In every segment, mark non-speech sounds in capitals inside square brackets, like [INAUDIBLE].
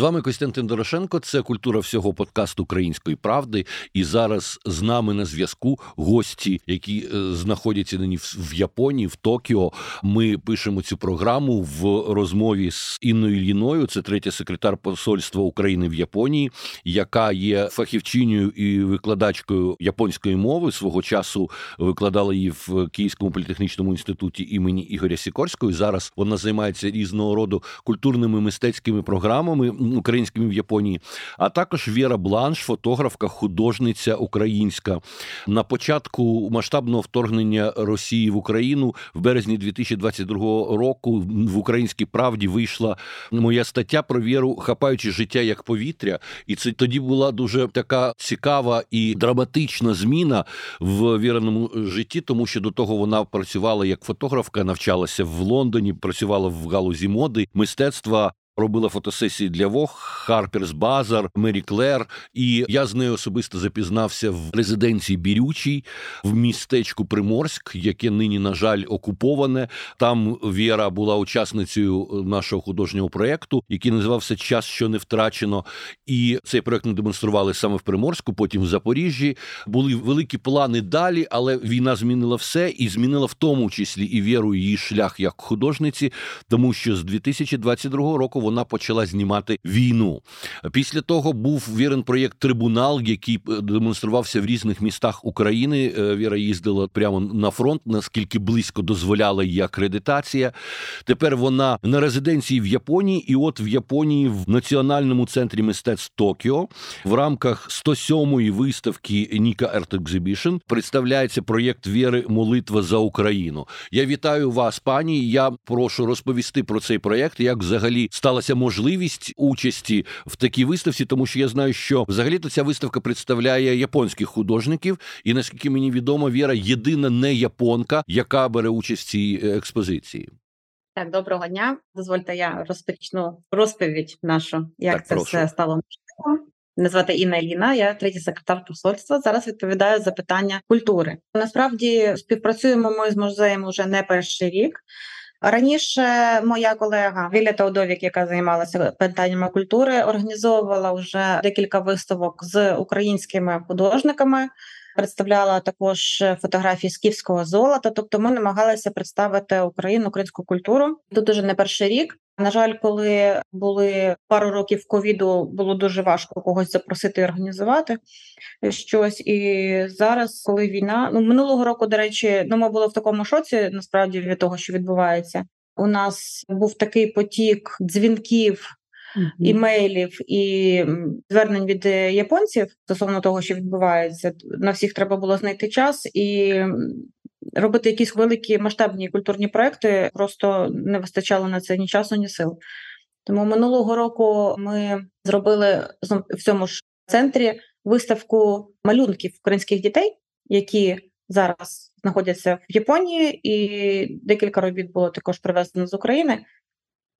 З вами Костянтин Дорошенко. Це культура всього подкасту Української правди. І зараз з нами на зв'язку гості, які е, знаходяться нині в Японії, в Токіо. Ми пишемо цю програму в розмові з Інною Ліною. Це третя секретар посольства України в Японії, яка є фахівчиною і викладачкою японської мови. Свого часу викладала її в Київському політехнічному інституті імені Ігоря Сікорського. Зараз вона займається різного роду культурними мистецькими програмами українськими в Японії, а також Віра Бланш, фотографка, художниця українська. На початку масштабного вторгнення Росії в Україну в березні 2022 року в українській правді вийшла моя стаття про віру, хапаючи життя як повітря, і це тоді була дуже така цікава і драматична зміна в віреному житті, тому що до того вона працювала як фотографка, навчалася в Лондоні, працювала в галузі моди, мистецтва робила фотосесії для Вог, Харперс Базар, Мері Клер. І я з нею особисто запізнався в резиденції Бірючій в містечку Приморськ, яке нині, на жаль, окуповане. Там Віра була учасницею нашого художнього проєкту, який називався Час, що не втрачено. І цей проєкт ми демонстрували саме в Приморську, потім в Запоріжжі. Були великі плани далі, але війна змінила все і змінила в тому числі і віру її шлях як художниці, тому що з 2022 року вона почала знімати війну. Після того був Вірин проєкт Трибунал, який е, демонструвався в різних містах України. Е, Віра їздила прямо на фронт, наскільки близько дозволяла її акредитація. Тепер вона на резиденції в Японії, і от в Японії в національному центрі мистецтв Токіо в рамках 107-ї виставки Nika Art Exhibition представляється проєкт Віри Молитва за Україну. Я вітаю вас, пані. Я прошу розповісти про цей проєкт, як взагалі стала сталася можливість участі в такій виставці, тому що я знаю, що взагалі-то ця виставка представляє японських художників, і наскільки мені відомо, Віра єдина не японка, яка бере участь в цій е, експозиції. Так, доброго дня. Дозвольте, я розпочну розповідь нашу, як так, це прошу. все стало можливим. Мене звати Інна Ліна, я третій секретар посольства. Зараз відповідаю за питання культури. Насправді співпрацюємо ми з музеєм уже не перший рік. Раніше моя колега Віля Таудовік, яка займалася питаннями культури, організовувала вже декілька виставок з українськими художниками. Представляла також фотографії скіфського золота. Тобто, ми намагалися представити Україну, українську культуру. Тут уже не перший рік. На жаль, коли були пару років ковіду, було дуже важко когось запросити і організувати щось. І зараз, коли війна, ну минулого року, до речі, ну ми були в такому шоці, насправді від того, що відбувається. У нас був такий потік дзвінків. Імейлів і звернень від японців стосовно того, що відбувається, на всіх треба було знайти час і робити якісь великі масштабні культурні проекти просто не вистачало на це ні часу, ні сил. Тому минулого року ми зробили в цьому ж центрі виставку малюнків українських дітей, які зараз знаходяться в Японії, і декілька робіт було також привезено з України.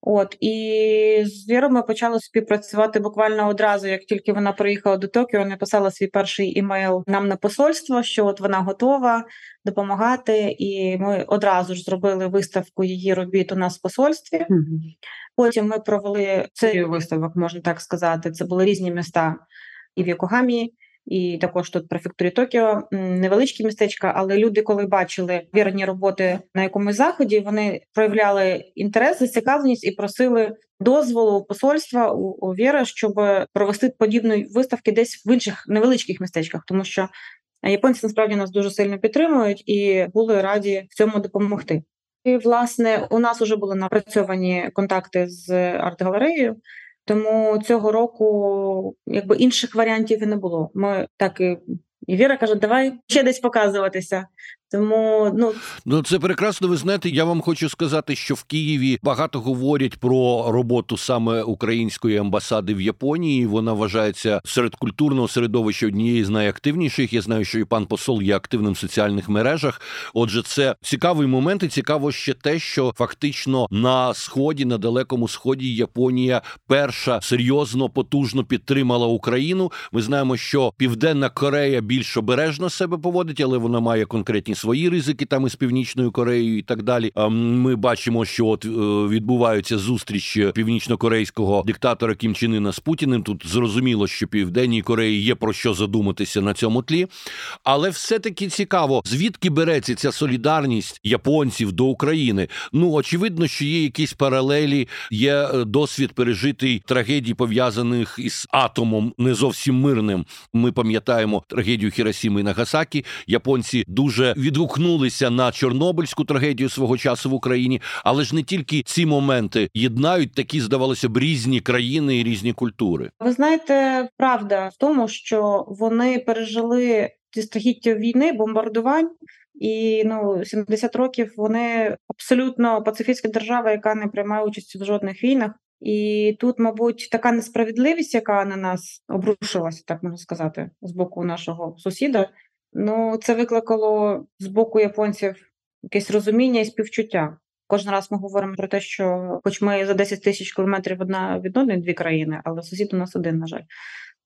От і з Вірою ми почали співпрацювати буквально одразу, як тільки вона приїхала до Токіо, написала свій перший імейл нам на посольство, що от вона готова допомагати, і ми одразу ж зробили виставку її робіт у нас в посольстві. Mm-hmm. Потім ми провели серію виставок, можна так сказати. Це були різні міста і в Йокогамі, і також тут префектурі Токіо невеличкі містечка. Але люди, коли бачили вірні роботи на якомусь заході, вони проявляли інтерес, зацікавленість і просили дозволу посольства у, у Віра, щоб провести подібні виставки десь в інших невеличких містечках, тому що японці насправді нас дуже сильно підтримують і були раді в цьому допомогти. І власне у нас вже були напрацьовані контакти з арт-галереєю. Тому цього року якби інших варіантів і не було. Ми так і і Віра каже, давай ще десь показуватися. Тому ну ну це прекрасно. Ви знаєте, я вам хочу сказати, що в Києві багато говорять про роботу саме української амбасади в Японії. Вона вважається серед культурного середовища однієї з найактивніших. Я знаю, що і пан посол є активним в соціальних мережах. Отже, це цікавий момент, і цікаво ще те, що фактично на сході, на далекому сході, Японія перша серйозно потужно підтримала Україну. Ми знаємо, що Південна Корея більш обережно себе поводить, але вона має конкретні свої ризики там із північною Кореєю і так далі. А ми бачимо, що от е, відбуваються зустріч північно-корейського диктатора Кім Чен Ына з Путіним. Тут зрозуміло, що південній Кореї є про що задуматися на цьому тлі, але все таки цікаво, звідки береться ця солідарність японців до України. Ну очевидно, що є якісь паралелі, є е, досвід пережитий трагедій пов'язаних із атомом не зовсім мирним. Ми пам'ятаємо трагедію Хіросіми і Нагасакі. Японці дуже відгукнулися на Чорнобильську трагедію свого часу в Україні, але ж не тільки ці моменти єднають такі, здавалося б, різні країни і різні культури. Ви знаєте, правда в тому, що вони пережили ці стагіття війни, бомбардувань. І ну 70 років вони абсолютно пацифістська держава, яка не приймає участь в жодних війнах. І тут, мабуть, така несправедливість, яка на нас обрушилася, так можна сказати, з боку нашого сусіда. Ну, це викликало з боку японців якесь розуміння і співчуття. Кожен раз ми говоримо про те, що, хоч ми за 10 тисяч кілометрів одна від одної дві країни, але сусід у нас один, на жаль.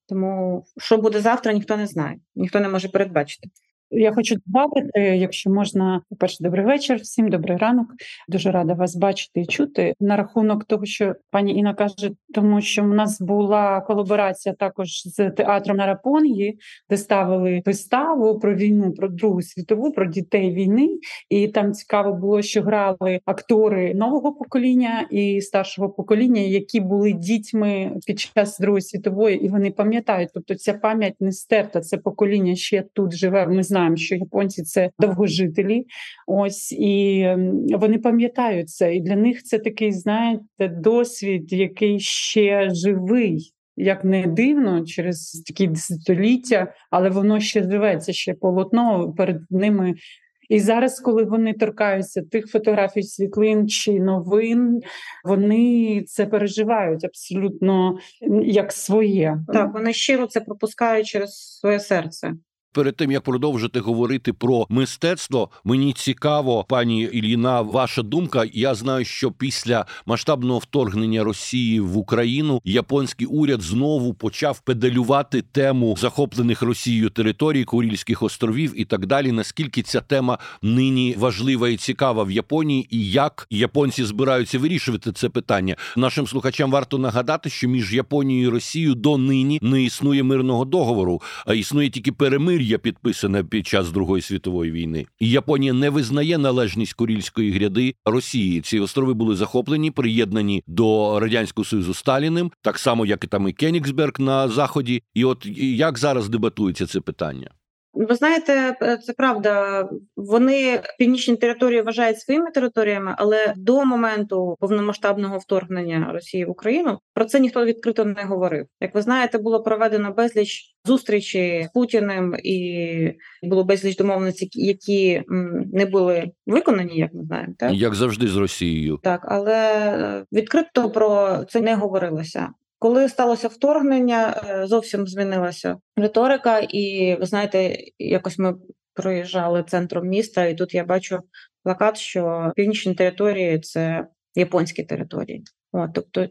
Тому що буде завтра, ніхто не знає, ніхто не може передбачити. Я хочу додати, якщо можна, по перше, добрий вечір, всім добрий ранок. Дуже рада вас бачити і чути на рахунок того, що пані Інна каже, тому що в нас була колаборація також з театром на Рапонгі, де ставили виставу про війну, про Другу світову, про дітей війни. І там цікаво було, що грали актори нового покоління і старшого покоління, які були дітьми під час Другої світової, і вони пам'ятають. Тобто, ця пам'ять не стерта, це покоління ще тут живе. Ми знаємо, що японці це довгожителі. Ось і ем, вони пам'ятають це. І для них це такий, знаєте, досвід, який ще живий. Як не дивно, через такі десятиліття, але воно ще живе, це ще полотно перед ними. І зараз, коли вони торкаються тих фотографій, світлин чи новин, вони це переживають абсолютно як своє. Так, вони щиро це пропускають через своє серце перед тим як продовжити говорити про мистецтво, мені цікаво, пані Ільїна, ваша думка. Я знаю, що після масштабного вторгнення Росії в Україну японський уряд знову почав педалювати тему захоплених Росією територій Курільських островів і так далі. Наскільки ця тема нині важлива і цікава в Японії, і як японці збираються вирішувати це питання? Нашим слухачам варто нагадати, що між Японією і Росією до нині не існує мирного договору, а існує тільки перемир'я перемир'я підписане під час Другої світової війни, і Японія не визнає належність Курільської гряди Росії. Ці острови були захоплені, приєднані до радянського союзу Сталіним, так само як і там і Кенігсберг на заході. І от як зараз дебатується це питання? Ви знаєте, е, це правда. Вони північні території вважають своїми територіями, але до моменту повномасштабного вторгнення Росії в Україну про це ніхто відкрито не говорив. Як ви знаєте, було проведено безліч зустрічі з Путіним, і було безліч домовленостей, які не були виконані, як ми знаємо, так як завжди з Росією, так але е, відкрито про це не говорилося. Коли сталося вторгнення, е, зовсім змінилася риторика, і ви знаєте, якось ми проїжджали центром міста, і тут я бачу плакат, що північні території це японські території. От, тобто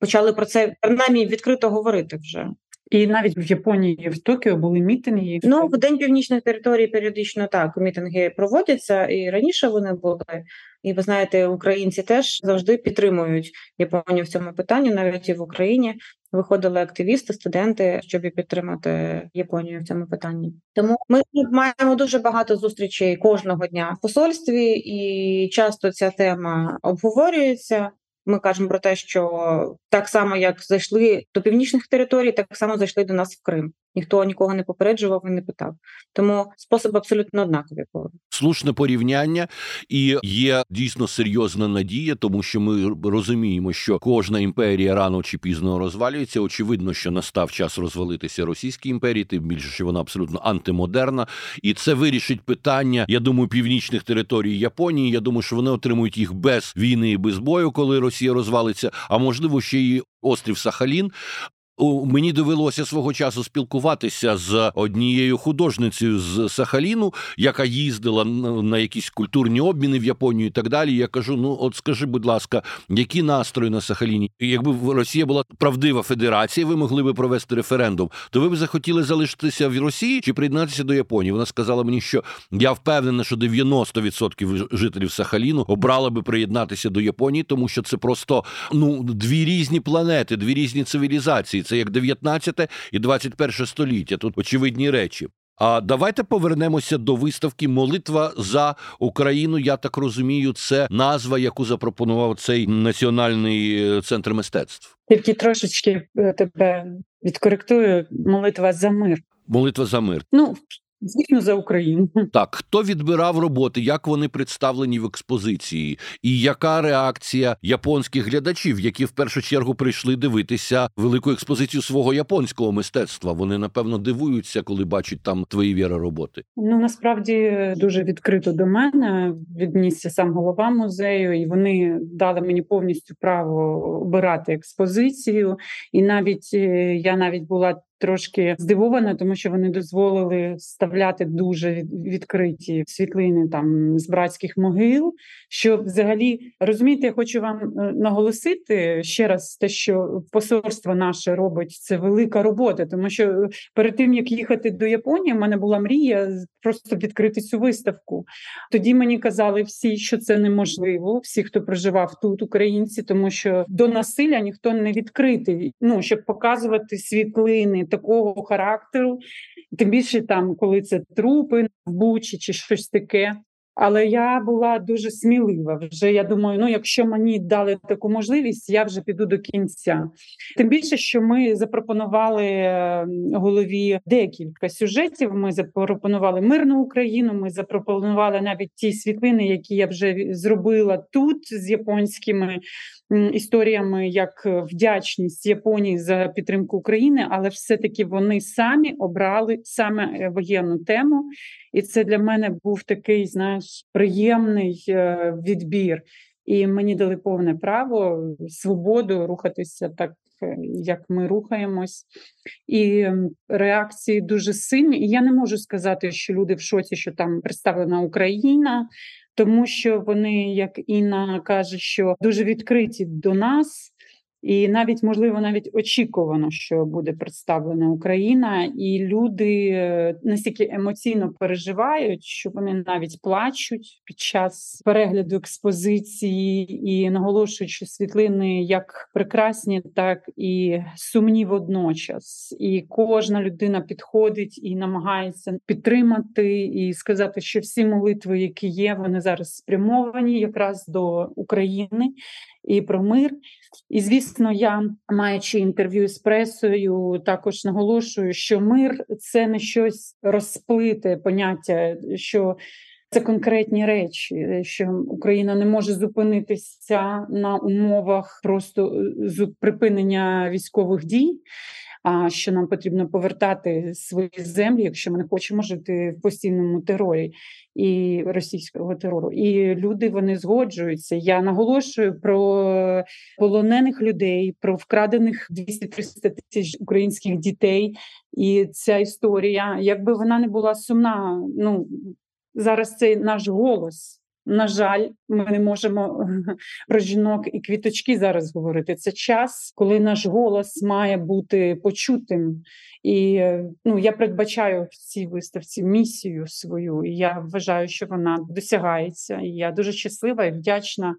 почали про це принаймні відкрито говорити вже. І навіть в Японії в Токіо були мітинги. Ну в день північної території періодично так мітинги проводяться, і раніше вони були. І ви знаєте, українці теж завжди підтримують Японію в цьому питанні, навіть і в Україні виходили активісти, студенти, щоб підтримати Японію в цьому питанні. Тому ми маємо дуже багато зустрічей кожного дня в посольстві, і часто ця тема обговорюється. Ми кажемо про те, що так само як зайшли до північних територій, так само зайшли до нас в Крим. Ніхто нікого не попереджував і не питав. Тому спосіб абсолютно однакові. Слушне порівняння, і є дійсно серйозна надія, тому що ми розуміємо, що кожна імперія рано чи пізно розвалюється. Очевидно, що настав час розвалитися російській імперії, тим більше що вона абсолютно антимодерна, і це вирішить питання. Я думаю, північних територій Японії. Я думаю, що вони отримують їх без війни і без бою, коли Росія розвалиться. А можливо, ще й острів Сахалін. Мені довелося свого часу спілкуватися з однією художницею з Сахаліну, яка їздила на якісь культурні обміни в Японію і так далі. Я кажу: ну от скажи, будь ласка, які настрої на Сахаліні? Якби Росія була правдива федерація, ви могли би провести референдум, то ви б захотіли залишитися в Росії чи приєднатися до Японії? Вона сказала мені, що я впевнена, що 90% жителів Сахаліну обрали би приєднатися до Японії, тому що це просто ну дві різні планети, дві різні цивілізації. Це як 19 і 21 століття. Тут очевидні речі. А давайте повернемося до виставки Молитва за Україну. Я так розумію, це назва, яку запропонував цей національний е, центр мистецтв. Тільки трошечки е, тебе відкоректую. Молитва за мир. Молитва за мир. Ну Звісно, за Україну. [LAUGHS] Так, хто відбирав роботи, як вони представлені в експозиції, і яка реакція японських глядачів, які в першу чергу прийшли дивитися велику експозицію свого японського мистецтва? Вони напевно дивуються, коли бачать там твої віра роботи. Ну насправді дуже відкрито до мене віднісся сам голова музею, і вони дали мені повністю право обирати експозицію. І навіть е, я навіть була трошки здивована, тому що вони дозволили вставляти дуже відкриті світлини там з братських могил. Що взагалі розумієте, я хочу вам е, наголосити ще раз, те, що посольство наше робить, це велика робота, тому що е, перед тим як їхати до Японії, в мене була мрія просто відкрити цю виставку. Тоді мені казали всі, що це неможливо. Всі, хто проживав тут, українці, тому що до насилля ніхто не відкритий. Ну щоб показувати світлини такого характеру, тим більше там, коли це трупи в бучі чи щось таке. Але я була дуже смілива. Вже я думаю, ну якщо мені дали таку можливість, я вже піду до кінця. Тим більше, що ми запропонували ем, голові декілька сюжетів. Ми запропонували мирну Україну. Ми запропонували навіть ті світлини, які я вже зробила тут з японськими історіями як вдячність Японії за підтримку України, але все-таки вони самі обрали саме е, воєнну тему, і це для мене був такий, знаєш, приємний е, відбір. І мені дали повне право, свободу рухатися так, е, як ми рухаємось, і реакції дуже сильні. І я не можу сказати, що люди в шоці, що там представлена Україна тому що вони, як Інна каже, що дуже відкриті до нас. І навіть можливо навіть очікувано, що буде представлена Україна, і люди е, настільки емоційно переживають, що вони навіть плачуть під час перегляду експозиції і наголошують, що світлини як прекрасні, так і сумні водночас. І кожна людина підходить і намагається підтримати і сказати, що всі молитви, які є, вони зараз спрямовані якраз до України і про мир. І звісно, я маючи інтерв'ю з пресою, також наголошую, що мир це не щось розплите поняття, що це конкретні речі, що Україна не може зупинитися на умовах просто е, припинення військових дій. Що нам потрібно повертати свої землі, якщо ми не хочемо жити в постійному терорі і російського терору, і люди вони згоджуються. Я наголошую про полонених людей, про вкрадених 200-300 тисяч українських дітей. І ця історія, якби вона не була сумна, ну зараз це наш голос. На жаль, ми не можемо [LAUGHS] про жінок і квіточки зараз говорити. Це час, коли наш голос має бути почутим. І ну я передбачаю в цій виставці місію свою. і Я вважаю, що вона досягається. І Я дуже щаслива і вдячна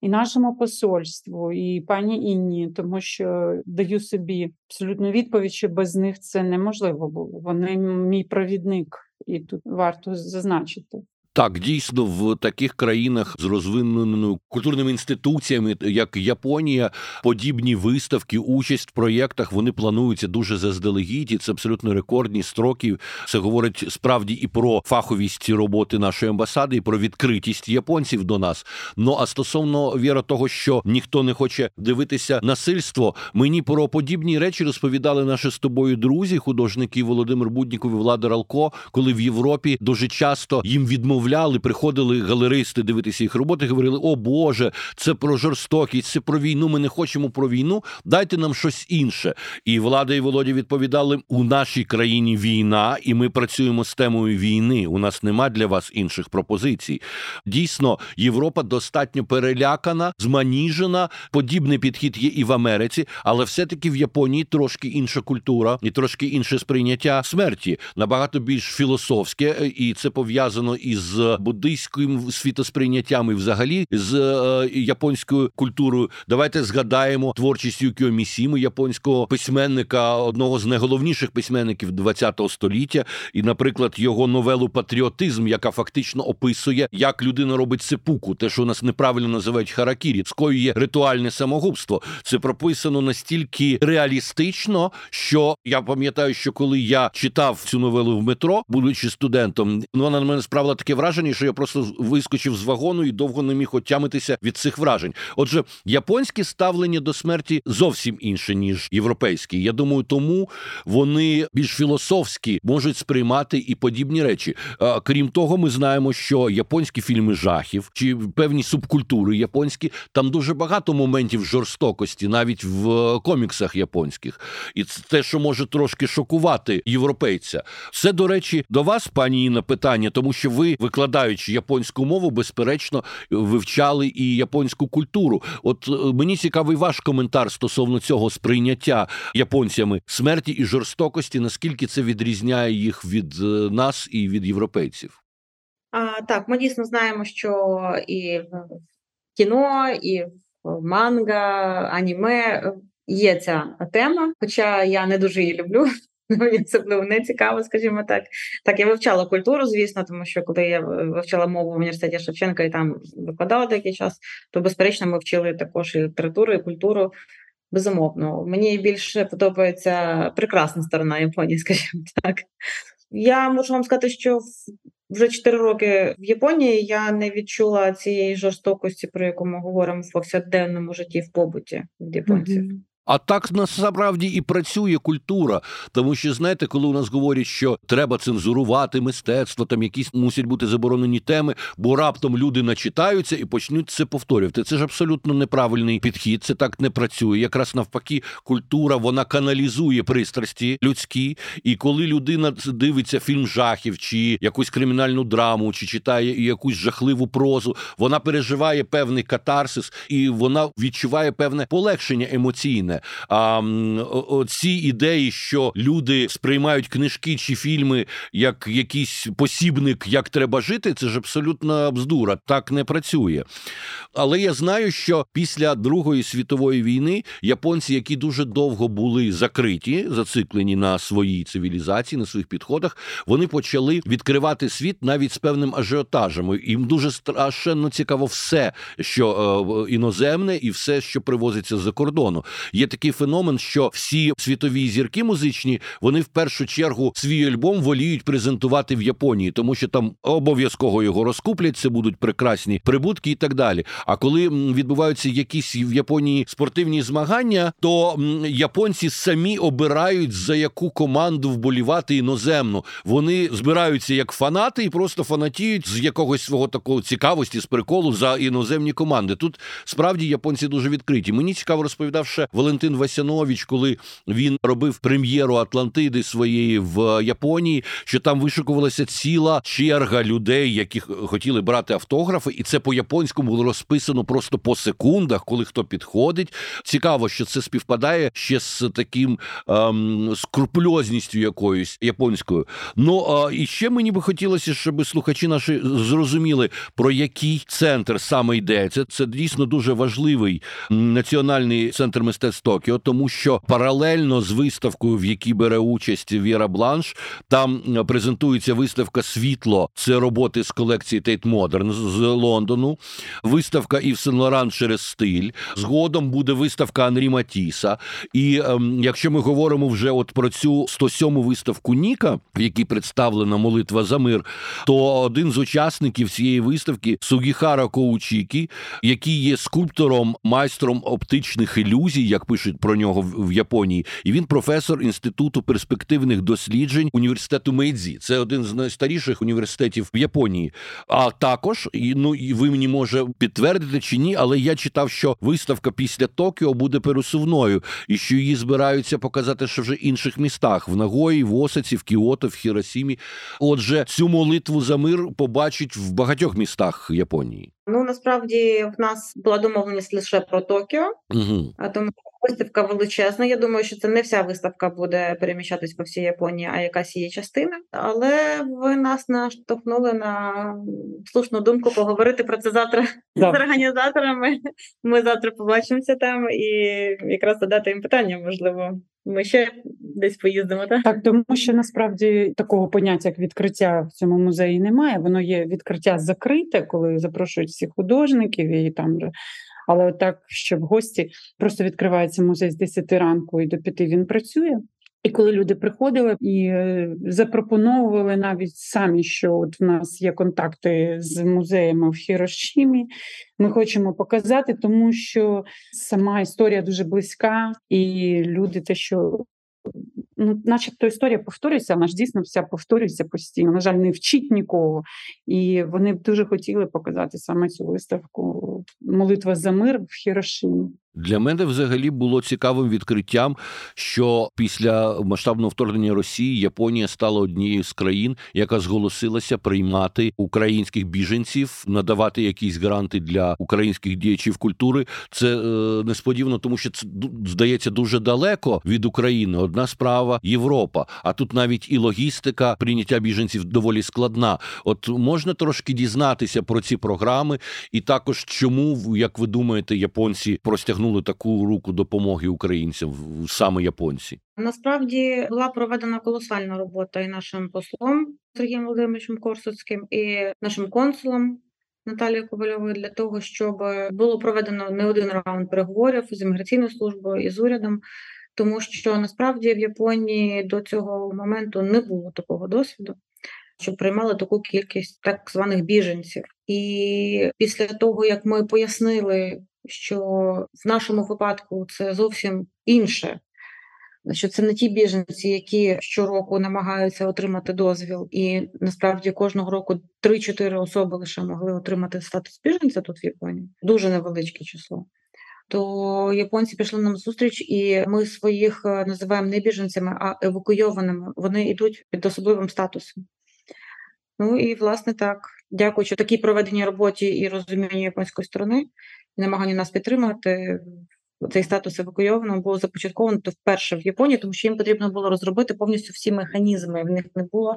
і нашому посольству, і пані Інні, тому що даю собі абсолютну відповідь, що без них це неможливо було. Вони мій провідник, і тут варто зазначити. Так, дійсно, в таких країнах з розвиненими культурними інституціями, як Японія, подібні виставки, участь в проєктах вони плануються дуже заздалегідь. і Це абсолютно рекордні строки. Це говорить справді і про фаховість роботи нашої амбасади, і про відкритість японців до нас. Ну а стосовно віра того, що ніхто не хоче дивитися насильство, мені про подібні речі розповідали наші з тобою друзі, художники Володимир Будніков і Влада Ралко, коли в Європі дуже часто їм відмовляють замовляли, приходили галеристи дивитися їх роботи, говорили: О Боже, це про жорстокість, це про війну. Ми не хочемо про війну. Дайте нам щось інше. І влада і Володя відповідали: у нашій країні війна, і ми працюємо з темою війни. У нас нема для вас інших пропозицій. Дійсно, Європа достатньо перелякана, зманіжена. Подібний підхід є і в Америці, але все-таки в Японії трошки інша культура і трошки інше сприйняття смерті, набагато більш філософське, і це пов'язано із буддийським світосприйняттям і взагалі з е, японською культурою. Давайте згадаємо творчість Юкіо Місіми, японського письменника, одного з найголовніших письменників ХХ століття, і, наприклад, його новелу Патріотизм, яка фактично описує, як людина робить сепуку, те, що у нас неправильно називають харакірі, скоює ритуальне самогубство. Це прописано настільки реалістично, що я пам'ятаю, що коли я читав цю новелу в метро, будучи студентом, вона на мене справила таке враження, що я просто вискочив з вагону і довго не міг отямитися від цих вражень. Отже, японське ставлення до смерті зовсім інше ніж європейське. Я думаю, тому вони більш філософські можуть сприймати і подібні речі. Крім того, ми знаємо, що японські фільми жахів чи певні субкультури японські там дуже багато моментів жорстокості, навіть в коміксах японських, і це те, що може трошки шокувати європейця. Це, до речі, до вас, пані Інна, питання, тому що ви, викладаючи японську мову, безперечно, вивчали і японську культуру. От е, мені цікавий ваш коментар стосовно цього сприйняття японцями смерті і жорстокості, наскільки це відрізняє їх від е, нас і від європейців. А, Так, ми дійсно знаємо, що і в кіно, і в манга, аніме є ця тема, хоча я не дуже її люблю. Мені це було не цікаво, скажімо так. Так, я вивчала культуру, звісно, тому що коли я вивчала мову в університеті Шевченка і там викладала деякий час, то безперечно ми вчили також і літературу, і культуру. Безумовно, мені більше подобається прекрасна сторона Японії, [LAUGHS] скажімо так. Я можу вам сказати, що вже 4 роки в Японії я не відчула цієї жорстокості, про яку ми говоримо в повсякденному житті в побуті від японців. Mm-hmm. А так насправді і працює культура, тому що знаєте, коли у нас говорять, що треба цензурувати мистецтво, там якісь мусять бути заборонені теми, бо раптом люди начитаються і почнуть це повторювати. Це ж абсолютно неправильний підхід. Це так не працює. Якраз навпаки, культура вона каналізує пристрасті людські, і коли людина дивиться фільм жахів, чи якусь кримінальну драму, чи читає якусь жахливу прозу, вона переживає певний катарсис, і вона відчуває певне полегшення емоційне. А ці ідеї, що люди сприймають книжки чи фільми як якийсь посібник, як треба жити, це ж абсолютна бздура. Так не працює. Але я знаю, що після Другої світової війни японці, які дуже довго були закриті, зациклені на своїй цивілізації, на своїх підходах, вони почали відкривати світ навіть з певним ажіотажем. Їм дуже страшенно цікаво все, що е, іноземне, і все, що привозиться з-за кордону є такий феномен, що всі світові зірки музичні вони в першу чергу свій альбом воліють презентувати в Японії, тому що там обов'язково його розкуплять. Це будуть прекрасні прибутки і так далі. А коли відбуваються якісь в Японії спортивні змагання, то японці самі обирають за яку команду вболівати іноземну. Вони збираються як фанати і просто фанатіють з якогось свого такого цікавості з приколу за іноземні команди. Тут справді японці дуже відкриті. Мені цікаво розповідав ще Валентин Васянович, коли він робив прем'єру Атлантиди своєї в Японії, що там вишикувалася ціла черга людей, які хотіли брати автографи, і це по японському було розписано просто по секундах, коли хто підходить. Цікаво, що це співпадає ще з таким ем, скрупульозністю якоюсь японською. Ну а і ще мені би хотілося, щоб слухачі наші зрозуміли, про який центр саме йдеться. Це Це дійсно дуже важливий національний центр мистецтв Токіо, тому що паралельно з виставкою, в якій бере участь Віра Бланш, там презентується виставка Світло. Це роботи з колекції Тейт Модерн з Лондону. Виставка Ів Сен Лоран через стиль. Згодом буде виставка Анрі Матіса. І ем, якщо ми говоримо вже от про цю 107-му виставку Ніка, в якій представлена молитва за мир, то один з учасників цієї виставки Сугіхара Коучікі, який є скульптором, майстром оптичних ілюзій, як пишуть про нього в Японії, і він професор інституту перспективних досліджень університету Мейдзі. Це один з найстаріших університетів в Японії. А також ну і ви мені може підтвердити чи ні, але я читав, що виставка після Токіо буде пересувною, і що її збираються показати ще вже інших містах в Нагої, в Осаці, в Кіото, в Хіросімі. Отже, цю молитву за мир побачить в багатьох містах Японії. Ну насправді в нас була домовленість лише про Токіо, угу. а тому виставка величезна. Я думаю, що це не вся виставка буде переміщатись по всій Японії, а якась її частина. Але ви нас наштовхнули на слушну думку поговорити про це завтра да. з організаторами. Ми завтра побачимося там і якраз задати їм питання, можливо. Ми ще десь поїздимо, так? Так, тому що насправді такого поняття, як відкриття в цьому музеї, немає. Воно є відкриття закрите, коли запрошують всіх художників і там. Але так, щоб гості просто відкривається музей з 10 ранку і до 5 він працює. І коли люди приходили і е, запропонували навіть самі, що от в нас є контакти з музеями в Хірошімі, ми хочемо показати, тому що сама історія дуже близька, і люди те, що ну, начебто історія повторюється, вона ж дійсно вся повторюється постійно. На жаль, не вчить нікого. І вони б дуже хотіли показати саме цю виставку Молитва за мир в Хірошимі. Для мене взагалі було цікавим відкриттям, що після масштабного вторгнення Росії Японія стала однією з країн, яка зголосилася приймати українських біженців, надавати якісь гранти для українських діячів культури. Це е, несподівано, тому що це здається дуже далеко від України. Одна справа Європа. А тут навіть і логістика прийняття біженців доволі складна. От можна трошки дізнатися про ці програми, і також чому, як ви думаєте, японці простягнули простягнули таку руку допомоги українцям саме японці? Насправді була проведена колосальна робота і нашим послом Сергієм Володимировичем Корсуцьким, і нашим консулом. Наталією Ковальовою для того, щоб було проведено не один раунд переговорів з імміграційною службою і з урядом, тому що насправді в Японії до цього моменту не було такого досвіду, щоб приймали таку кількість так званих біженців. І після того як ми пояснили що в нашому випадку це зовсім інше. Що це не ті біженці, які щороку намагаються отримати дозвіл, і насправді кожного року 3-4 особи лише могли отримати статус біженця тут в Японії. Дуже невеличке число. То японці пішли нам зустріч, і ми своїх е, називаємо не біженцями, а евакуйованими. Вони йдуть під особливим статусом. Ну і власне так, дякуючи такій проведеній роботі і розумінню японської сторони, намагання нас підтримати. Цей статус евакуйованого було започатковано то вперше в Японії, тому що їм потрібно було розробити повністю всі механізми. В них не було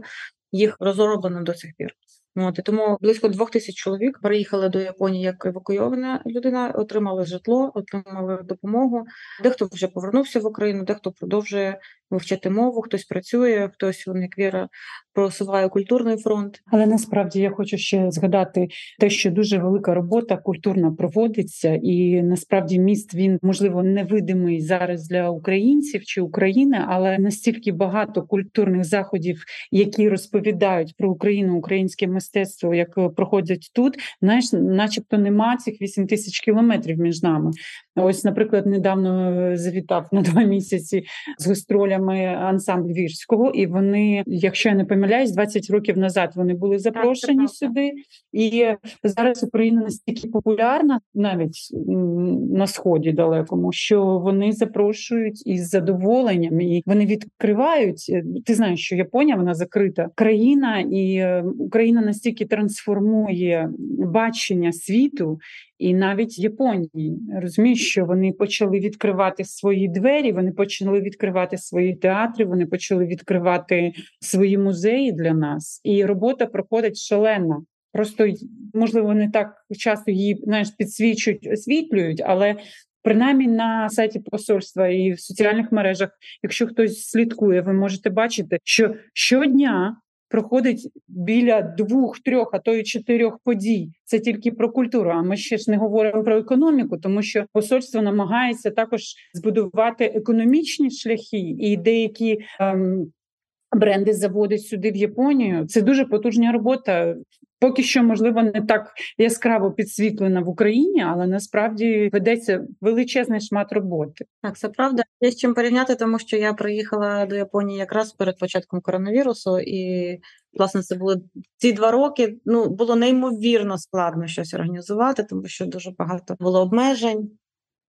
їх розроблено до цих пір. От тому близько двох тисяч чоловік приїхали до Японії як евакуйована людина, отримали житло, отримали допомогу. Дехто вже повернувся в Україну, дехто продовжує вивчати мову, хтось працює, хтось як віра просуває культурний фронт. Але насправді я хочу ще згадати те, що дуже велика робота культурна проводиться, і насправді міст він можливо невидимий зараз для українців чи України, але настільки багато культурних заходів, які розповідають про Україну, українське мистецтво, як проходять тут, знаєш, начебто нема цих 8 тисяч кілометрів між нами. Ось, наприклад, недавно завітав на два [LAUGHS] місяці з гастролями ансамбль вірського, і вони, якщо я не помиляюсь, 20 років назад вони були запрошені так, сюди. І зараз Україна настільки популярна, навіть на сході далекому, що вони запрошують із задоволенням і вони відкривають. Ти знаєш, що Японія вона закрита країна, і е, Україна настільки трансформує бачення світу. І навіть Японії розумієш, що вони почали відкривати свої двері, вони почали відкривати свої театри, вони почали відкривати свої музеї для нас, і робота проходить шалена. Просто можливо не так часто її знаєш, підсвічують, освітлюють, але принаймні на сайті посольства і в соціальних мережах, якщо хтось слідкує, ви можете бачити, що щодня проходить біля двох, трьох, а то й чотирьох подій. Це тільки про культуру. А ми ще ж не говоримо про економіку, тому що посольство намагається також збудувати економічні шляхи і деякі. Ем, Бренди заводить сюди в Японію. Це дуже потужна робота. Поки що, можливо, не так яскраво підсвітлена в Україні, але насправді ведеться величезний шмат роботи. Так, це правда. Є з чим порівняти, тому що я приїхала до Японії якраз перед початком коронавірусу, і власне це були ці два роки. Ну було неймовірно складно щось організувати, тому що дуже багато було обмежень.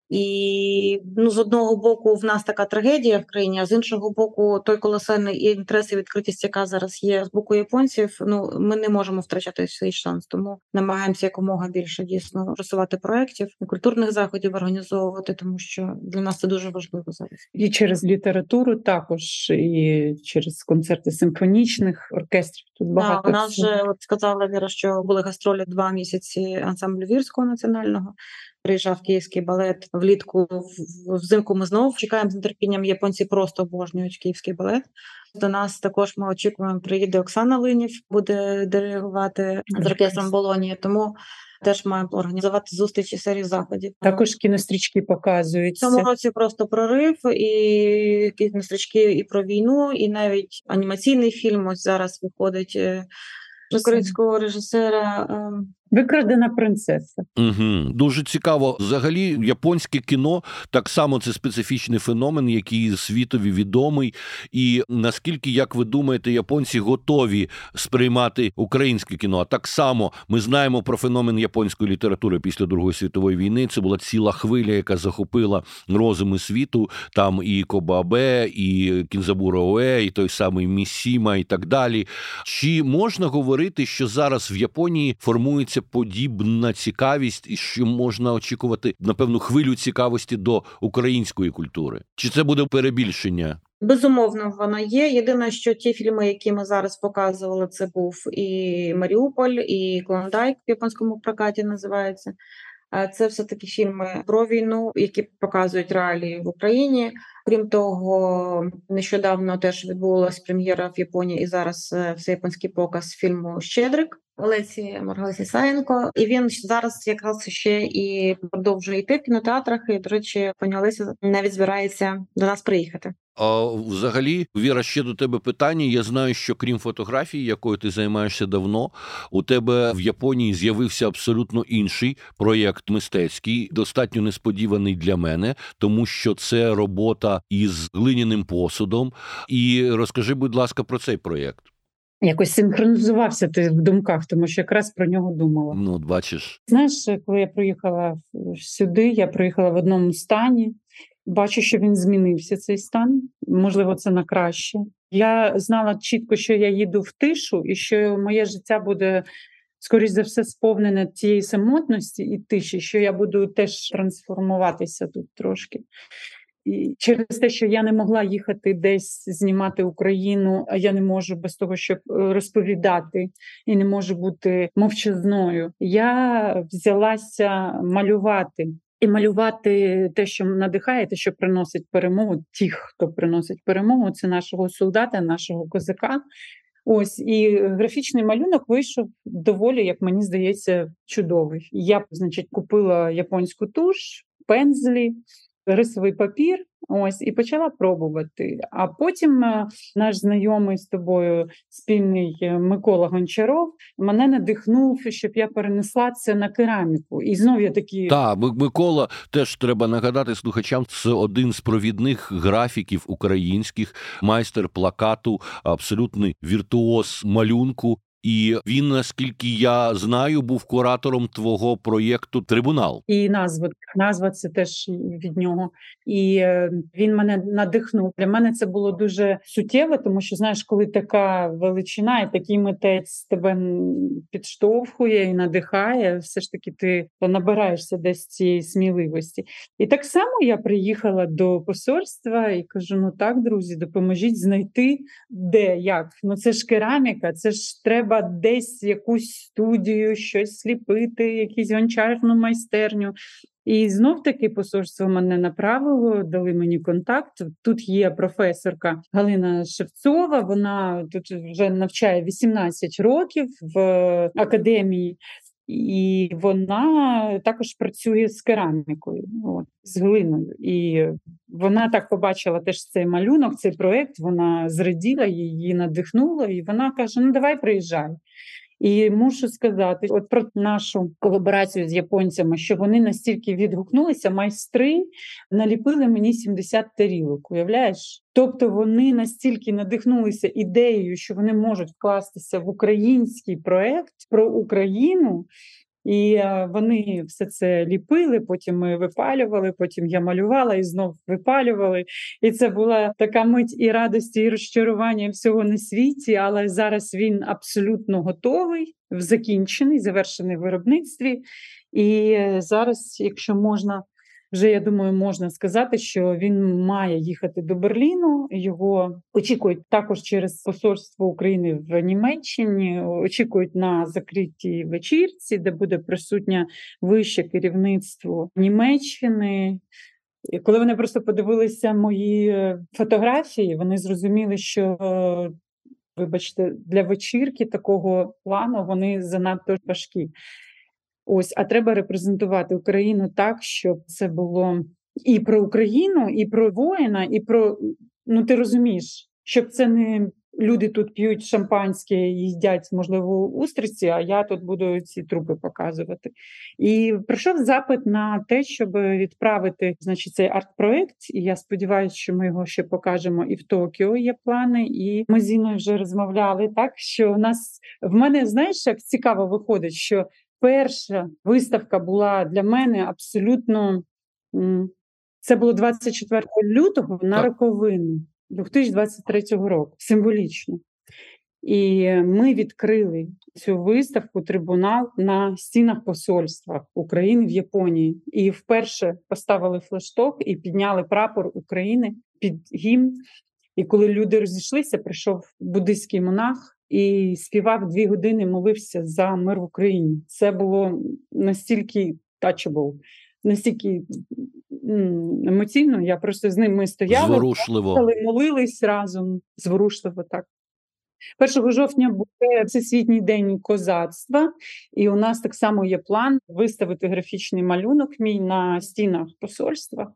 І ну, з одного боку, в нас така трагедія в країні, а з іншого боку, той колосальний інтерес і відкритість, яка зараз є з боку японців. Ну ми не можемо втрачати свій шанс, тому намагаємося якомога більше дійсно просувати проєктів і культурних заходів організовувати, тому що для нас це дуже важливо зараз. І через літературу також, і через концерти симфонічних оркестрів. Тут багато да, нас вже от сказала Віра, що були гастролі два місяці ансамблю вірського національного приїжджав київський балет влітку. Взимку ми знову чекаємо з нетерпінням. Японці просто обожнюють київський балет. До нас також ми очікуємо. Приїде Оксана Линів, буде диригувати з оркестром Болонії. Тому теж маємо організувати зустрічі серії заходів. Також кінострічки показують цьому році. Просто прорив і кінострічки і про війну, і навіть анімаційний фільм ось зараз виходить е, українського режисера. Викрадена принцеса. Угу. Дуже цікаво. Взагалі, японське кіно так само це специфічний феномен, який світові відомий. І наскільки, як ви думаєте, японці готові сприймати українське кіно? А так само ми знаємо про феномен японської літератури після Другої світової війни. Це була ціла хвиля, яка захопила розуми світу. Там і Кобабе, і Кінзабура Оe, і той самий Місіма, і так далі. Чи можна говорити, що зараз в Японії формується подібна цікавість, і що можна очікувати на певну хвилю цікавості до української культури? Чи це буде перебільшення? Безумовно, вона є. Єдине, що ті фільми, які ми зараз показували, це був і Маріуполь, і Клондайк в японському прокаті називається. Це все таки фільми про війну, які показують реалії в Україні. Крім того, нещодавно теж відбулася прем'єра в Японії і зараз е, всеяпонський показ фільму Щедрик Олесі Маргалисі Саєнко. І він зараз якраз ще і продовжує йти в кінотеатрах. І до речі, пані Олеся навіть збирається до нас приїхати. А взагалі, Віра, ще до тебе питання. Я знаю, що крім фотографії, якою ти займаєшся давно, у тебе в Японії з'явився абсолютно інший проєкт мистецький, достатньо несподіваний для мене, тому що це робота із глиняним посудом. І розкажи, будь ласка, про цей проєкт. Якось синхронізувався ти в думках, тому що якраз про нього думала. Ну, от бачиш, знаєш, коли я приїхала сюди, я приїхала в одному стані. Бачу, що він змінився цей стан. Можливо, це на краще. Я знала чітко, що я їду в тишу, і що моє життя буде скоріш за все сповнене цієї самотності і тиші, що я буду теж трансформуватися тут трошки. Через те, що я не могла їхати десь знімати Україну, а я не можу без того, щоб е, розповідати і не можу бути мовчазною. Я взялася малювати. І малювати те, що надихає, те, що приносить перемогу, ті, хто приносить перемогу, це нашого солдата, нашого козака. Ось і графічний малюнок вийшов доволі, як мені здається, чудовий. Я, значить, купила японську туш, пензлі, рисовий папір. Ось і почала пробувати. А потім е, наш знайомий з тобою спільний е, Микола Гончаров мене надихнув, щоб я перенесла це на кераміку. І знов я такі Так, Микола теж треба нагадати слухачам. Це один з провідних графіків українських майстер плакату, абсолютний віртуоз малюнку. І він, наскільки я знаю, був куратором твого проєкту Трибунал. І назва назва це теж від нього. І е, він мене надихнув. Для мене це було дуже суттєво, тому що знаєш, коли така величина, і такий митець тебе підштовхує і надихає, все ж таки ти набираєшся десь цієї сміливості. І так само я приїхала до посольства і кажу: ну так, друзі, допоможіть знайти де як. Ну це ж кераміка, це ж треба треба десь якусь студію, щось сліпити, якусь гончарну майстерню. І знов таки посольство мене направило, дали мені контакт. Тут є професорка Галина Шевцова. Вона тут вже навчає 18 років в академії, і вона також працює з керамікою, от, з глиною. І вона так побачила теж цей малюнок, цей проект. Вона зраділа її надихнула, і вона каже: Ну, давай приїжджай. І мушу сказати, от про нашу колаборацію з японцями, що вони настільки відгукнулися, майстри наліпили мені 70 тарілок. Уявляєш? Тобто вони настільки надихнулися ідеєю, що вони можуть вкластися в український проект про Україну. І вони все це ліпили. Потім ми випалювали. Потім я малювала і знов випалювали. І це була така мить і радості, і розчарування всього на світі. Але зараз він абсолютно готовий, закінчений, завершений в виробництві. І зараз, якщо можна вже я думаю, можна сказати, що він має їхати до Берліну. Його очікують також через посольство України в Німеччині. Очікують на закритій вечірці, де буде присутнє вище керівництво Німеччини. І Коли вони просто подивилися мої фотографії, вони зрозуміли, що. Вибачте, для вечірки такого плану вони занадто важкі. Ось, а треба репрезентувати Україну так, щоб це було і про Україну, і про воїна, і про ну ти розумієш, щоб це не люди тут п'ють шампанське, їдять, можливо, устриці, а я тут буду ці трупи показувати. І прийшов запит на те, щоб відправити значить, цей арт-проект. І я сподіваюся, що ми його ще покажемо і в Токіо є плани. І ми з Іною вже розмовляли так, що у нас в мене знаєш, як цікаво виходить, що перша виставка була для мене абсолютно це було 24 лютого на роковину 2023 року, символічно. І ми відкрили цю виставку трибунал на стінах посольства України в Японії. І вперше поставили флешток і підняли прапор України під гімн. І коли люди розійшлися, прийшов буддийський монах і співав дві години, молився за мир в Україні. Це було настільки touchable, настільки емоційно. Я просто з ним ми стояли, Зворушливо. молились разом. Зворушливо так. 1 жовтня буде всесвітній день козацтва, і у нас так само є план виставити графічний малюнок мій на стінах посольства.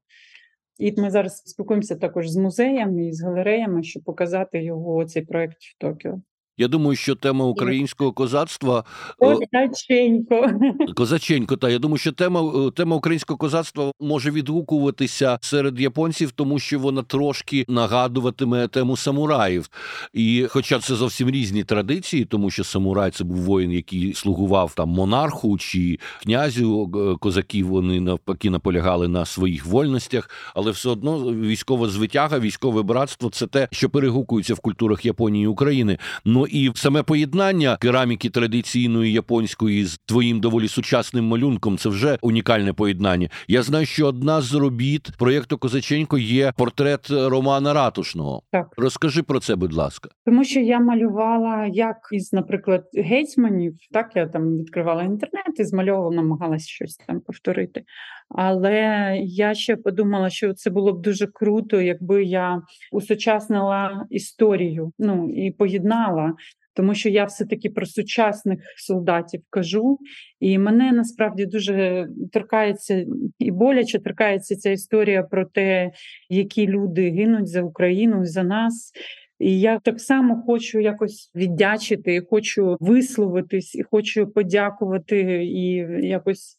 І ми зараз спілкуємося також з музеями і з галереями, щоб показати його цей проект в Токіо. Я думаю, що тема українського козацтва е, Козаченько. [LAUGHS] Козаченько, та я думаю, що тема е, тема українського козацтва може відгукуватися серед японців, тому що вона трошки нагадуватиме тему самураїв. І, хоча це зовсім різні традиції, тому що самурай це був воїн, який слугував там монарху чи князю е, козаків, вони навпаки наполягали на своїх вольностях, але все одно військова звитяга, військове братство це те, що перегукується в культурах Японії і України. Ну і саме поєднання кераміки традиційної японської з твоїм доволі сучасним малюнком це вже унікальне поєднання. Я знаю, що одна з робіт проєкту Козаченько є портрет Романа Ратушного. Так розкажи про це, будь ласка, тому що я малювала як із, наприклад, гетьманів. Так я там відкривала інтернет і змальовувала, намагалася щось там повторити. Але я ще подумала, що це було б дуже круто, якби я усучаснила історію, ну і поєднала. Тому що я все-таки про сучасних солдатів кажу, і мене насправді дуже торкається і боляче торкається ця історія про те, які люди гинуть за Україну за нас. І я так само хочу якось віддячити, хочу висловитись, і хочу подякувати і якось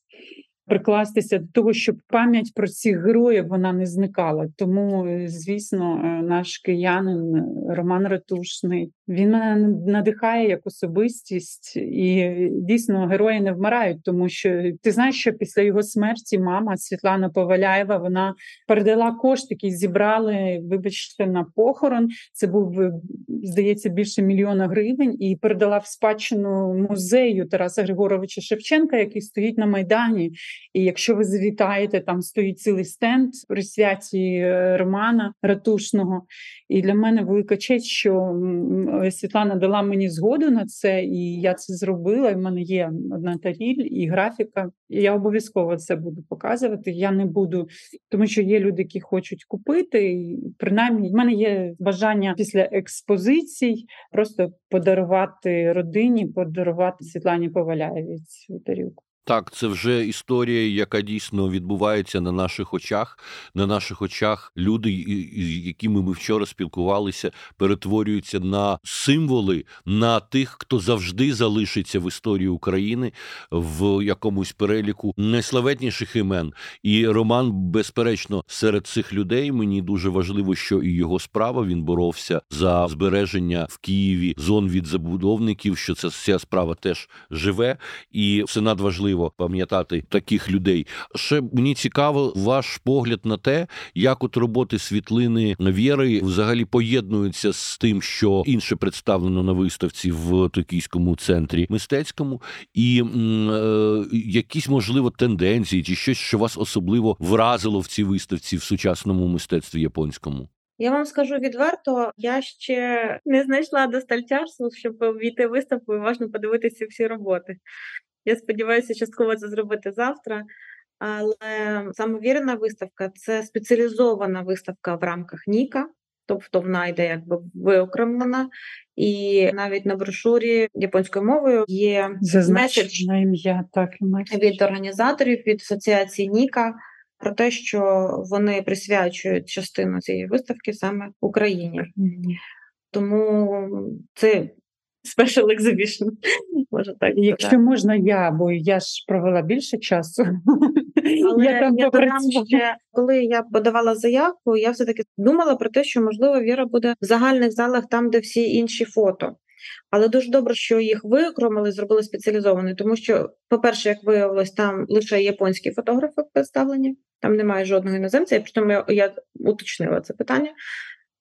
прикластися до того, щоб пам'ять про цих героїв вона не зникала. Тому, е, звісно, е, наш киянин е, Роман Ратушний він мене надихає як особистість, і дійсно герої не вмирають, тому що ти знаєш, що після його смерті мама Світлана Поваляєва вона передала кошти, які зібрали, вибачте, на похорон. Це був здається більше мільйона гривень, і передала в спадщину музею Тараса Григоровича Шевченка, який стоїть на майдані. І якщо ви завітаєте, там стоїть цілий стенд при святі е, Романа Ратушного. І для мене велика честь, що Світлана дала мені згоду на це, і я це зробила. І в мене є одна таріль і графіка. І Я обов'язково це буду показувати. Я не буду, тому що є люди, які хочуть купити. І Принаймні, в мене є бажання після експозицій просто подарувати родині, подарувати Світлані Поваляєві цю тарілку. Так, це вже історія, яка дійсно відбувається на наших очах. На наших очах люди, з якими ми вчора спілкувалися, перетворюються на символи на тих, хто завжди залишиться в історії України в якомусь переліку найславетніших імен. І Роман, безперечно, серед цих людей мені дуже важливо, що і його справа він боровся за збереження в Києві зон від забудовників. Що ця справа теж живе, і це надважливо пам'ятати таких людей. Ще мені цікаво ваш погляд на те, як от роботи світлини віри взагалі поєднуються з тим, що інше представлено на виставці в Токійському центрі мистецькому, і е, якісь можливо тенденції, чи щось, що вас особливо вразило в цій виставці в сучасному мистецтві японському. Я вам скажу відверто, я ще не знайшла достальчарству, щоб війти виставку і уважно подивитися всі роботи. Я сподіваюся, частково це зробити завтра. Але самовірна виставка це спеціалізована виставка в рамках Ніка, тобто вона йде якби виокремлена, і навіть на брошурі японською мовою є меседж ім'я так від організаторів від асоціації Ніка про те, що вони присвячують частину цієї виставки саме Україні. Mm-hmm. Тому це special exhibition, може так. Якщо так. можна, я, бо я ж провела більше часу. [LAUGHS] Але я там я додам ще, коли я подавала заявку, я все-таки думала про те, що можливо Віра буде в загальних залах там, де всі інші фото. Але дуже добре, що їх виокремили, зробили спеціалізовані, тому що, по-перше, як виявилось, там лише японські фотографи представлені, там немає жодного іноземця. І притому я, я уточнила це питання,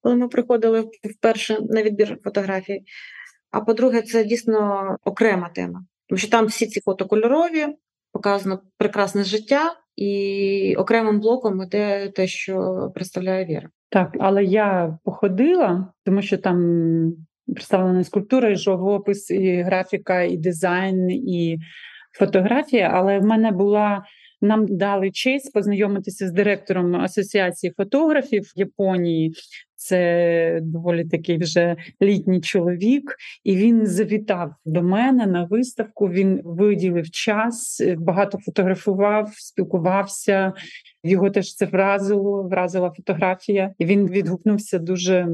коли ми приходили вперше на відбір фотографій. А по-друге, це дійсно окрема тема, тому що там всі ці фото кольорові, показано прекрасне життя, і окремим блоком іде те, що представляє Віра. Так, але я походила, тому що там представлена скульптура, і живопис, і графіка, і дизайн, і фотографія. Але в мене була. Нам дали честь познайомитися з директором асоціації фотографів Японії це доволі такий вже літній чоловік, і він завітав до мене на виставку. Він виділив час, багато фотографував, спілкувався. Його теж це вразило, вразила фотографія, і він відгукнувся дуже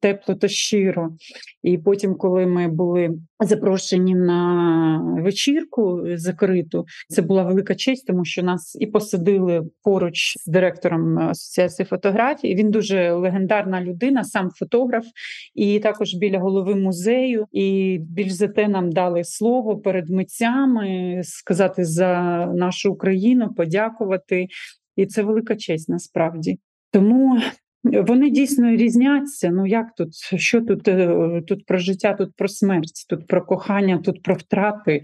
тепло та щиро. І потім, коли ми були запрошені на вечірку закриту, це була велика честь, тому що нас і посадили поруч з директором асоціації фотографії. Він дуже легендарна людина, сам фотограф, і також біля голови музею. І більш за те нам дали слово перед митцями сказати за нашу Україну, подякувати. І це велика честь насправді. Тому вони дійсно різняться. Ну як тут? Що тут? Е, тут про життя, тут про смерть, тут про кохання, тут про втрати.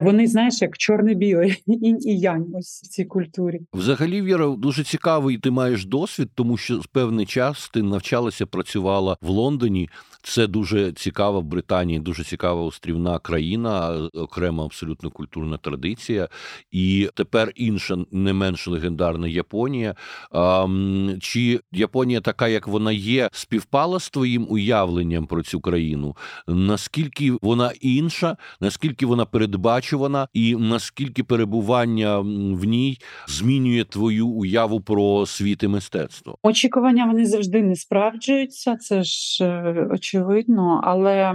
Вони знаєш, як чорне-біле [LAUGHS] інь і янь ось в цій культурі. Взагалі, Віра, дуже цікавий. Ти маєш досвід, тому що певний час ти навчалася, працювала в Лондоні. Це дуже цікава в Британії, дуже цікава острівна країна, окрема абсолютно культурна традиція. І тепер інша не менш легендарна Японія. А, Чи Японія така, як вона є, співпала з твоїм уявленням про цю країну? Наскільки вона інша, наскільки вона передбачувана, і наскільки перебування в ній змінює твою уяву про світ і мистецтво? Очікування вони завжди не справджуються. Це ж е, очевидно, але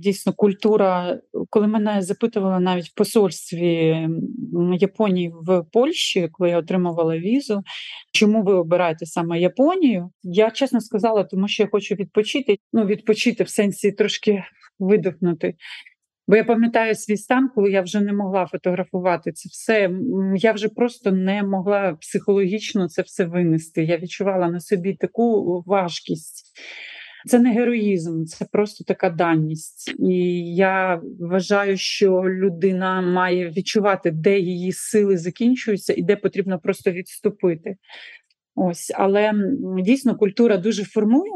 дійсно культура, коли мене запитували навіть в посольстві Японії в Польщі, коли я отримувала візу, чому ви обираєте саме Японію? Я чесно сказала, тому що я хочу відпочити. Ну, відпочити в сенсі трошки [LAUGHS] видихнути. Бо я пам'ятаю свій стан, коли я вже не могла фотографувати це все. Я вже просто не могла психологічно це все винести. Я відчувала на собі таку важкість. Це не героїзм, це просто така даність. І я вважаю, що людина має відчувати, де її сили закінчуються і де потрібно просто відступити. Ось, але дійсно культура дуже формує.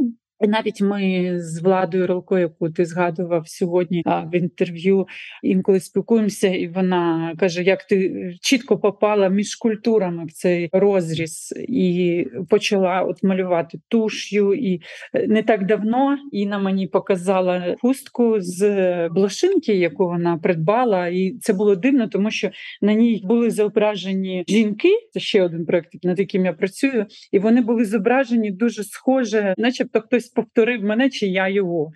Навіть ми з владою Ролко, яку ти згадував сьогодні в інтерв'ю, інколи спілкуємося, і вона каже: як ти чітко попала між культурами в цей розріз і почала от малювати туш'ю. І е, не так давно Інна мені показала хустку з блошинки, яку вона придбала, і це було дивно, тому що на ній були зображені жінки. Це ще один проект, над яким я працюю, і вони були зображені дуже схоже, начебто хтось повторив мене, чи я його.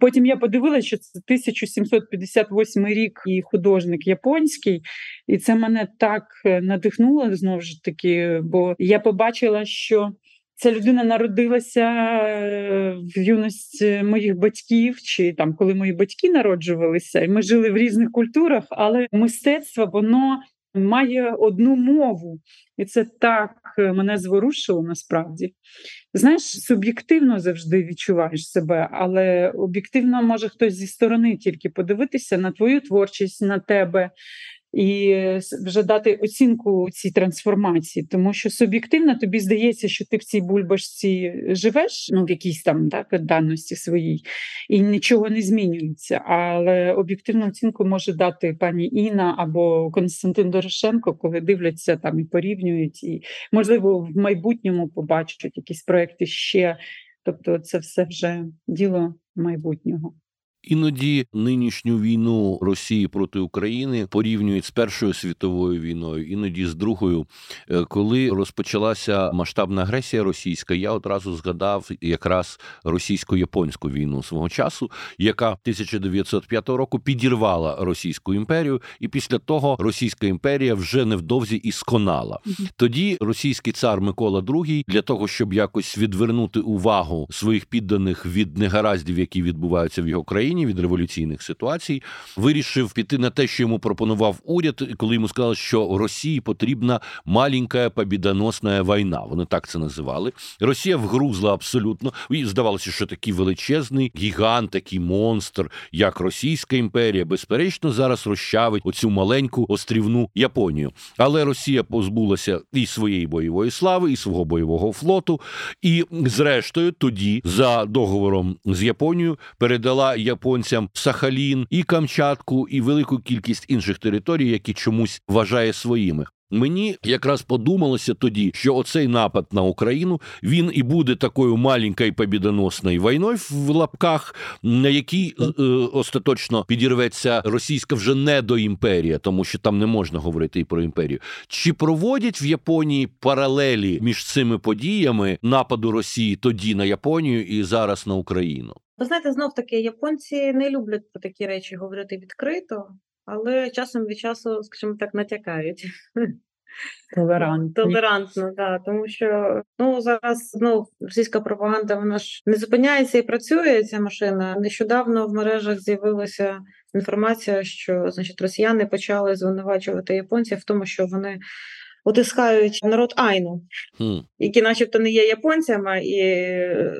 Потім я подивилася, що це 1758 рік і художник японський, і це мене так е, надихнуло знову ж таки, бо я побачила, що. Ця людина народилася е, в юності моїх батьків, чи там коли мої батьки народжувалися, і ми жили в різних культурах, але мистецтво воно має одну мову, і це так е, мене зворушило насправді. Знаєш, суб'єктивно завжди відчуваєш себе, але об'єктивно може хтось зі сторони тільки подивитися на твою творчість, на тебе і вже дати оцінку цій трансформації, тому що суб'єктивно тобі здається, що ти в цій бульбашці живеш, ну в якійсь там так даності своїй, і нічого не змінюється. Але об'єктивну оцінку може дати пані Інна або Константин Дорошенко, коли дивляться там і порівнюють, і можливо в майбутньому побачать якісь проекти ще. Тобто, це все вже діло майбутнього. Іноді нинішню війну Росії проти України порівнюють з Першою світовою війною, іноді з другою. Е, коли розпочалася масштабна агресія російська, я одразу згадав якраз російсько-японську війну свого часу, яка 1905 року підірвала Російську імперію, і після того Російська імперія вже невдовзі і сконала. Тоді російський цар Микола II для того, щоб якось відвернути увагу своїх підданих від негараздів, які відбуваються в його країні. Україні від революційних ситуацій, вирішив піти на те, що йому пропонував уряд, коли йому сказали, що Росії потрібна маленька побідоносна війна. Вони так це називали. Росія вгрузла абсолютно. І здавалося, що такий величезний гігант, такий монстр, як Російська імперія, безперечно, зараз розчавить оцю маленьку острівну Японію. Але Росія позбулася і своєї бойової слави, і свого бойового флоту, і, зрештою, тоді за договором з Японією передала японцям Сахалін і Камчатку, і велику кількість інших територій, які чомусь вважає своїми. Мені якраз подумалося тоді, що оцей напад на Україну він і буде такою маленькою побідоносною війною в лапках, на якій е, е, остаточно підірветься російська вже не до імперія, тому що там не можна говорити і про імперію. Чи проводять в Японії паралелі між цими подіями нападу Росії тоді на Японію і зараз на Україну? Ви знаєте, знов таки японці не люблять про такі речі говорити відкрито, але часом від часу, скажімо так, натякають. Толерантно. Толерантно, да, тому що ну зараз ну російська пропаганда вона ж не зупиняється і працює ця машина. Нещодавно в мережах з'явилася інформація, що значить росіяни почали звинувачувати японців в тому, що вони утискають народ Айну, mm. які, начебто, не є японцями, і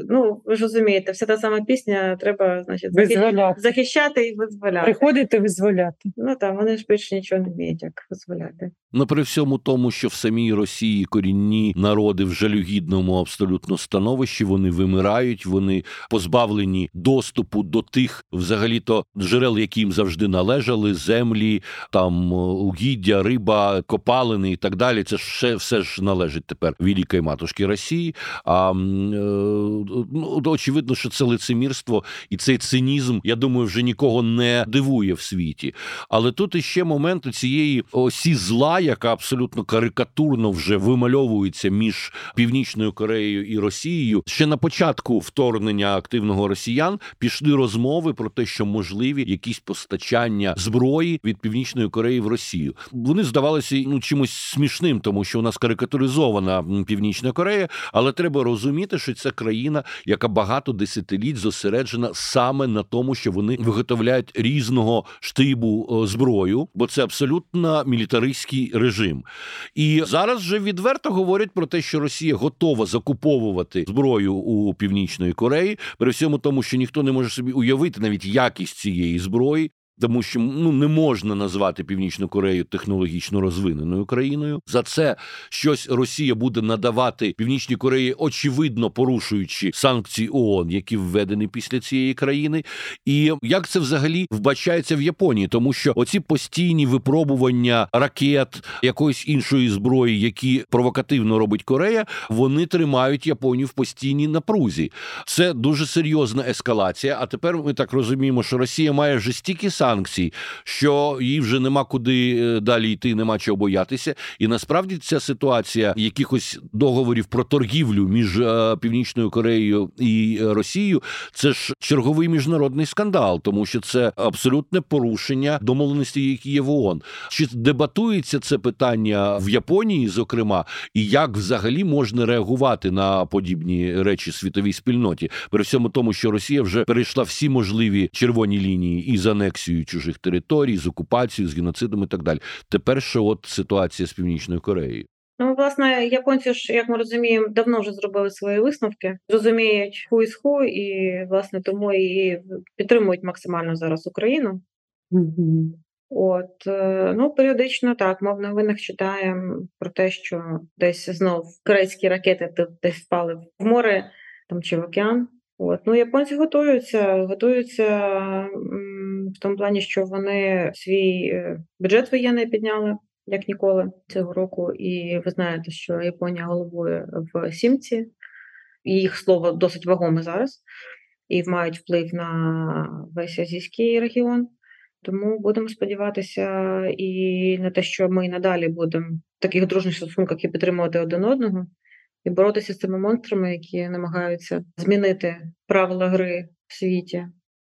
ну ви ж розумієте, вся та сама пісня треба, значить, визволяти. захищати і визволяти. Приходити визволяти. Ну так, вони ж більше нічого не вміють, як визволяти. Ну, при всьому тому, що в самій Росії корінні народи в жалюгідному абсолютно становищі вони вимирають, вони позбавлені доступу до тих, взагалі-то джерел, які їм завжди належали, землі, там угіддя, риба, копалини і так далі. Це ж все, все ж належить тепер великої матушки Росії. А е, ну, очевидно, що це лицемірство і цей цинізм, я думаю, вже нікого не дивує в світі. Але тут іще момент цієї осі зла, яка абсолютно карикатурно вже вимальовується між Північною Кореєю і Росією. Ще на початку вторгнення активного росіян пішли розмови про те, що можливі якісь постачання зброї від Північної Кореї в Росію. Вони здавалися ну чимось смішним тому що у нас карикатуризована Північна Корея, але треба розуміти, що це країна, яка багато десятиліть зосереджена саме на тому, що вони виготовляють різного штибу зброю, бо це абсолютно режим. І зараз вже відверто говорять про те, що Росія готова закуповувати зброю у Північної Кореї, при всьому тому, що ніхто не може собі уявити навіть якість цієї зброї. Тому що ну не можна назвати Північну Корею технологічно розвиненою країною. За це щось Росія буде надавати Північній Кореї, очевидно порушуючи санкції ООН, які введені після цієї країни. І як це взагалі вбачається в Японії, тому що оці постійні випробування ракет якоїсь іншої зброї, які провокативно робить Корея, вони тримають Японію в постійній напрузі. Це дуже серйозна ескалація. А тепер ми так розуміємо, що Росія має вже стільки санкцій, що їй вже нема куди е, далі йти, нема чого боятися. І насправді ця ситуація якихось договорів про торгівлю між е, Північною Кореєю і Росією це ж черговий міжнародний скандал, тому що це абсолютне порушення домовленості, які є в ООН. Чи дебатується це питання в Японії, зокрема, і як взагалі можна реагувати на подібні речі світовій спільноті, при всьому тому, що Росія вже перейшла всі можливі червоні лінії і з анексією чужих територій, з окупацією, з геноцидом і так далі. Тепер ще от ситуація з північною Кореєю. Ну, власне, японці ж, як ми розуміємо, давно вже зробили свої висновки, розуміють ху із ху, і власне тому і підтримують максимально зараз Україну. Mm-hmm. От е, ну періодично так, мов в новинах читаємо про те, що десь знов корейські ракети десь впали в море там чи в океан. От ну японці готуються, готуються в тому плані, що вони свій е, бюджет воєнний підняли як ніколи цього року. І ви знаєте, що Японія головує в сімці, їх слово досить вагоме зараз, і мають вплив на весь азійський регіон. Тому будемо сподіватися і на те, що ми надалі будемо в таких дружніх стосунках і підтримувати один одного, і боротися з цими монстрами, які намагаються змінити правила гри в світі.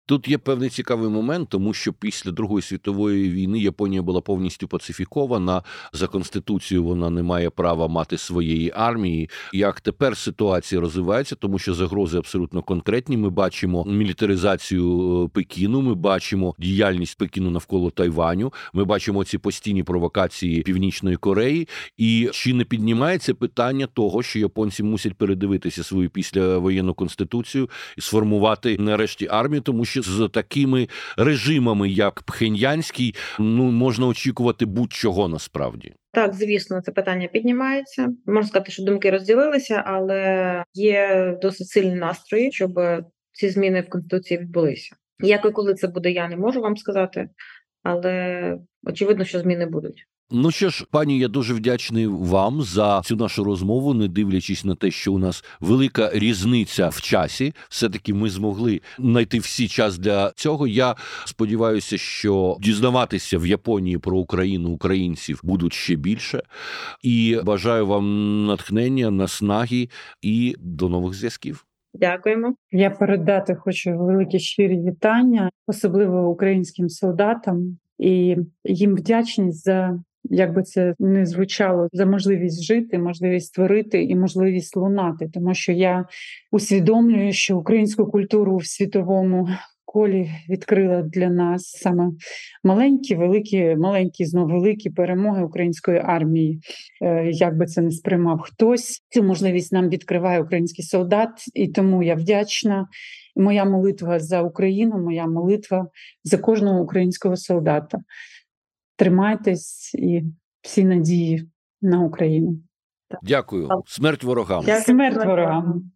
Тут є певний цікавий момент, тому що після Другої світової війни Японія була повністю пацифікована. За конституцією вона не має права мати своєї армії. Як тепер ситуація розвивається, тому що загрози абсолютно конкретні. Ми бачимо мілітаризацію е, Пекіну. Ми бачимо діяльність Пекіну навколо Тайваню. Ми бачимо ці постійні провокації Північної Кореї. І чи не піднімається питання того, що японці мусять передивитися свою післявоєнну конституцію і сформувати нарешті армію, тому що з такими режимами, як Пхеньянський, ну можна очікувати будь-чого насправді. Так, звісно, це питання піднімається. Можна сказати, що думки розділилися, але є досить сильні настрої, щоб ці зміни в конституції відбулися. Як і коли це буде, я не можу вам сказати, але очевидно, що зміни будуть. Ну що ж, пані, я дуже вдячний вам за цю нашу розмову, не дивлячись на те, що у нас велика різниця в часі. Все таки ми змогли знайти всі час для цього. Я сподіваюся, що дізнаватися в Японії про Україну українців будуть ще більше. І бажаю вам натхнення, наснаги і до нових зв'язків. Дякуємо. Я передати хочу великі щирі вітання, особливо українським солдатам, і їм вдячність за як би це не звучало за можливість жити, можливість створити і можливість лунати, тому що я усвідомлюю, що українську культуру в світовому колі відкрила для нас саме маленькі, великі, маленькі знов великі перемоги української армії. Е, як би це не сприймав хтось, цю можливість нам відкриває український солдат, і тому я вдячна. Моя молитва за Україну, моя молитва за кожного українського солдата тримайтесь і всі надії на Україну. Дякую. Смерть ворогам. Смерть ворогам.